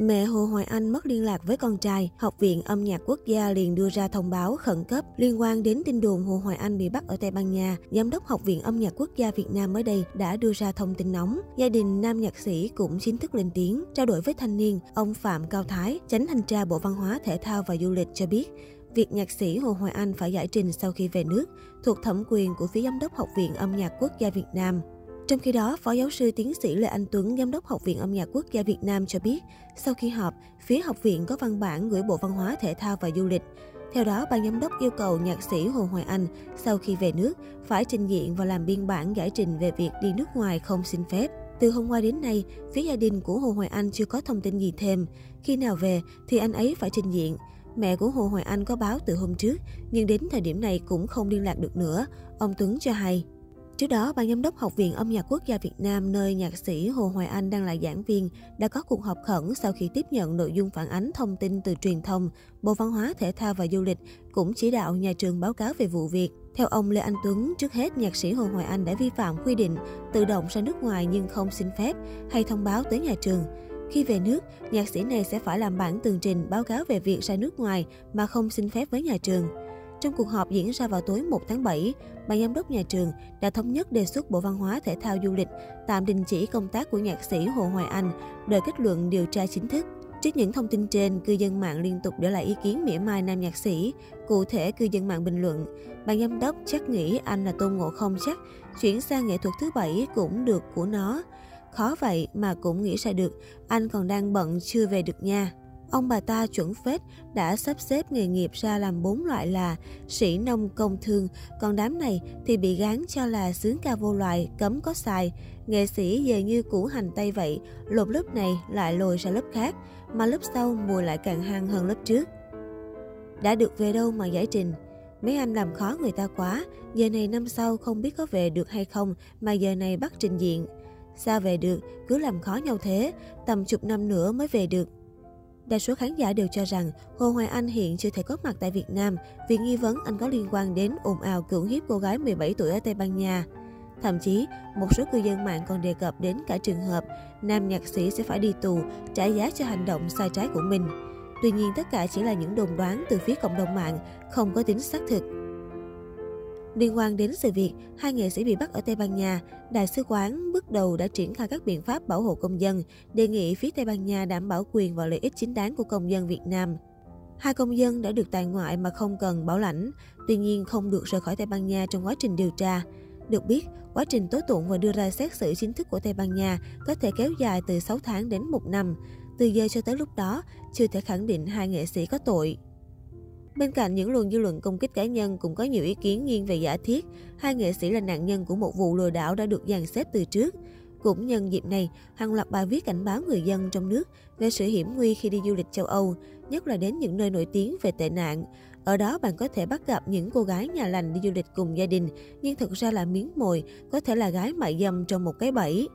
Mẹ Hồ Hoài Anh mất liên lạc với con trai, Học viện âm nhạc quốc gia liền đưa ra thông báo khẩn cấp liên quan đến tin đồn Hồ Hoài Anh bị bắt ở Tây Ban Nha. Giám đốc Học viện âm nhạc quốc gia Việt Nam mới đây đã đưa ra thông tin nóng. Gia đình nam nhạc sĩ cũng chính thức lên tiếng, trao đổi với thanh niên, ông Phạm Cao Thái, tránh thanh tra Bộ Văn hóa, Thể thao và Du lịch cho biết, việc nhạc sĩ Hồ Hoài Anh phải giải trình sau khi về nước thuộc thẩm quyền của phía giám đốc Học viện âm nhạc quốc gia Việt Nam. Trong khi đó, Phó giáo sư tiến sĩ Lê Anh Tuấn, Giám đốc Học viện Âm nhạc Quốc gia Việt Nam cho biết, sau khi họp, phía học viện có văn bản gửi Bộ Văn hóa, Thể thao và Du lịch. Theo đó, ban giám đốc yêu cầu nhạc sĩ Hồ Hoài Anh sau khi về nước phải trình diện và làm biên bản giải trình về việc đi nước ngoài không xin phép. Từ hôm qua đến nay, phía gia đình của Hồ Hoài Anh chưa có thông tin gì thêm. Khi nào về thì anh ấy phải trình diện. Mẹ của Hồ Hoài Anh có báo từ hôm trước, nhưng đến thời điểm này cũng không liên lạc được nữa, ông Tuấn cho hay. Trước đó, Ban giám đốc Học viện Âm nhạc Quốc gia Việt Nam nơi nhạc sĩ Hồ Hoài Anh đang là giảng viên đã có cuộc họp khẩn sau khi tiếp nhận nội dung phản ánh thông tin từ truyền thông. Bộ Văn hóa, Thể thao và Du lịch cũng chỉ đạo nhà trường báo cáo về vụ việc. Theo ông Lê Anh Tuấn, trước hết nhạc sĩ Hồ Hoài Anh đã vi phạm quy định tự động ra nước ngoài nhưng không xin phép hay thông báo tới nhà trường. Khi về nước, nhạc sĩ này sẽ phải làm bản tường trình báo cáo về việc ra nước ngoài mà không xin phép với nhà trường. Trong cuộc họp diễn ra vào tối 1 tháng 7, ban giám đốc nhà trường đã thống nhất đề xuất Bộ Văn hóa Thể thao Du lịch tạm đình chỉ công tác của nhạc sĩ Hồ Hoài Anh đợi kết luận điều tra chính thức. Trước những thông tin trên, cư dân mạng liên tục để lại ý kiến mỉa mai nam nhạc sĩ. Cụ thể, cư dân mạng bình luận, ban giám đốc chắc nghĩ anh là tôn ngộ không chắc, chuyển sang nghệ thuật thứ bảy cũng được của nó. Khó vậy mà cũng nghĩ ra được, anh còn đang bận chưa về được nha. Ông bà ta chuẩn phết đã sắp xếp nghề nghiệp ra làm bốn loại là sĩ nông công thương, còn đám này thì bị gán cho là sướng ca vô loại, cấm có xài. Nghệ sĩ về như củ hành tây vậy, lột lớp này lại lồi ra lớp khác, mà lớp sau mùi lại càng hăng hơn lớp trước. Đã được về đâu mà giải trình? Mấy anh làm khó người ta quá, giờ này năm sau không biết có về được hay không mà giờ này bắt trình diện. Sao về được, cứ làm khó nhau thế, tầm chục năm nữa mới về được. Đa số khán giả đều cho rằng Hồ Hoài Anh hiện chưa thể có mặt tại Việt Nam vì nghi vấn anh có liên quan đến ồn ào cưỡng hiếp cô gái 17 tuổi ở Tây Ban Nha. Thậm chí, một số cư dân mạng còn đề cập đến cả trường hợp nam nhạc sĩ sẽ phải đi tù trả giá cho hành động sai trái của mình. Tuy nhiên, tất cả chỉ là những đồn đoán từ phía cộng đồng mạng, không có tính xác thực. Liên quan đến sự việc, hai nghệ sĩ bị bắt ở Tây Ban Nha, Đại sứ quán bước đầu đã triển khai các biện pháp bảo hộ công dân, đề nghị phía Tây Ban Nha đảm bảo quyền và lợi ích chính đáng của công dân Việt Nam. Hai công dân đã được tại ngoại mà không cần bảo lãnh, tuy nhiên không được rời khỏi Tây Ban Nha trong quá trình điều tra. Được biết, quá trình tố tụng và đưa ra xét xử chính thức của Tây Ban Nha có thể kéo dài từ 6 tháng đến 1 năm. Từ giờ cho tới lúc đó, chưa thể khẳng định hai nghệ sĩ có tội. Bên cạnh những luồng dư luận công kích cá nhân cũng có nhiều ý kiến nghiêng về giả thiết, hai nghệ sĩ là nạn nhân của một vụ lừa đảo đã được dàn xếp từ trước. Cũng nhân dịp này, hàng loạt bài viết cảnh báo người dân trong nước về sự hiểm nguy khi đi du lịch châu Âu, nhất là đến những nơi nổi tiếng về tệ nạn. Ở đó bạn có thể bắt gặp những cô gái nhà lành đi du lịch cùng gia đình, nhưng thực ra là miếng mồi, có thể là gái mại dâm trong một cái bẫy.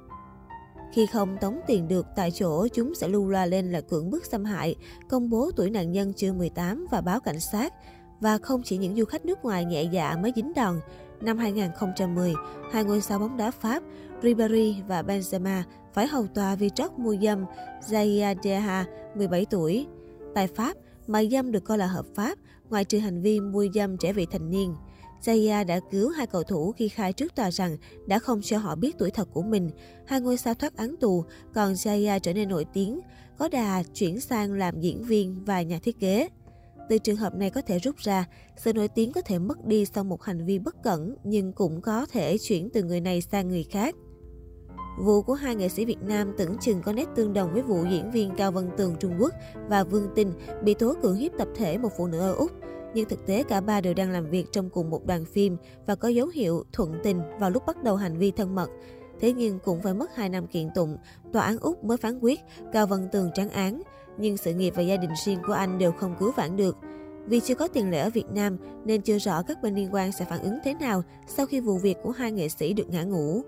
Khi không tống tiền được tại chỗ, chúng sẽ lưu loa lên là cưỡng bức xâm hại, công bố tuổi nạn nhân chưa 18 và báo cảnh sát. Và không chỉ những du khách nước ngoài nhẹ dạ mới dính đòn. Năm 2010, hai ngôi sao bóng đá Pháp, Ribéry và Benzema phải hầu tòa vì trót mua dâm Zaya Deha, 17 tuổi. Tại Pháp, mại dâm được coi là hợp pháp, ngoại trừ hành vi mua dâm trẻ vị thành niên. Zaya đã cứu hai cầu thủ khi khai trước tòa rằng đã không cho họ biết tuổi thật của mình. Hai ngôi sao thoát án tù, còn Zaya trở nên nổi tiếng, có đà chuyển sang làm diễn viên và nhà thiết kế. Từ trường hợp này có thể rút ra, sự nổi tiếng có thể mất đi sau một hành vi bất cẩn, nhưng cũng có thể chuyển từ người này sang người khác. Vụ của hai nghệ sĩ Việt Nam tưởng chừng có nét tương đồng với vụ diễn viên Cao Văn Tường Trung Quốc và Vương Tinh bị tố cưỡng hiếp tập thể một phụ nữ ở Úc nhưng thực tế cả ba đều đang làm việc trong cùng một đoàn phim và có dấu hiệu thuận tình vào lúc bắt đầu hành vi thân mật. Thế nhưng cũng phải mất 2 năm kiện tụng, tòa án Úc mới phán quyết Cao Văn Tường trắng án. Nhưng sự nghiệp và gia đình riêng của anh đều không cứu vãn được. Vì chưa có tiền lệ ở Việt Nam nên chưa rõ các bên liên quan sẽ phản ứng thế nào sau khi vụ việc của hai nghệ sĩ được ngã ngũ.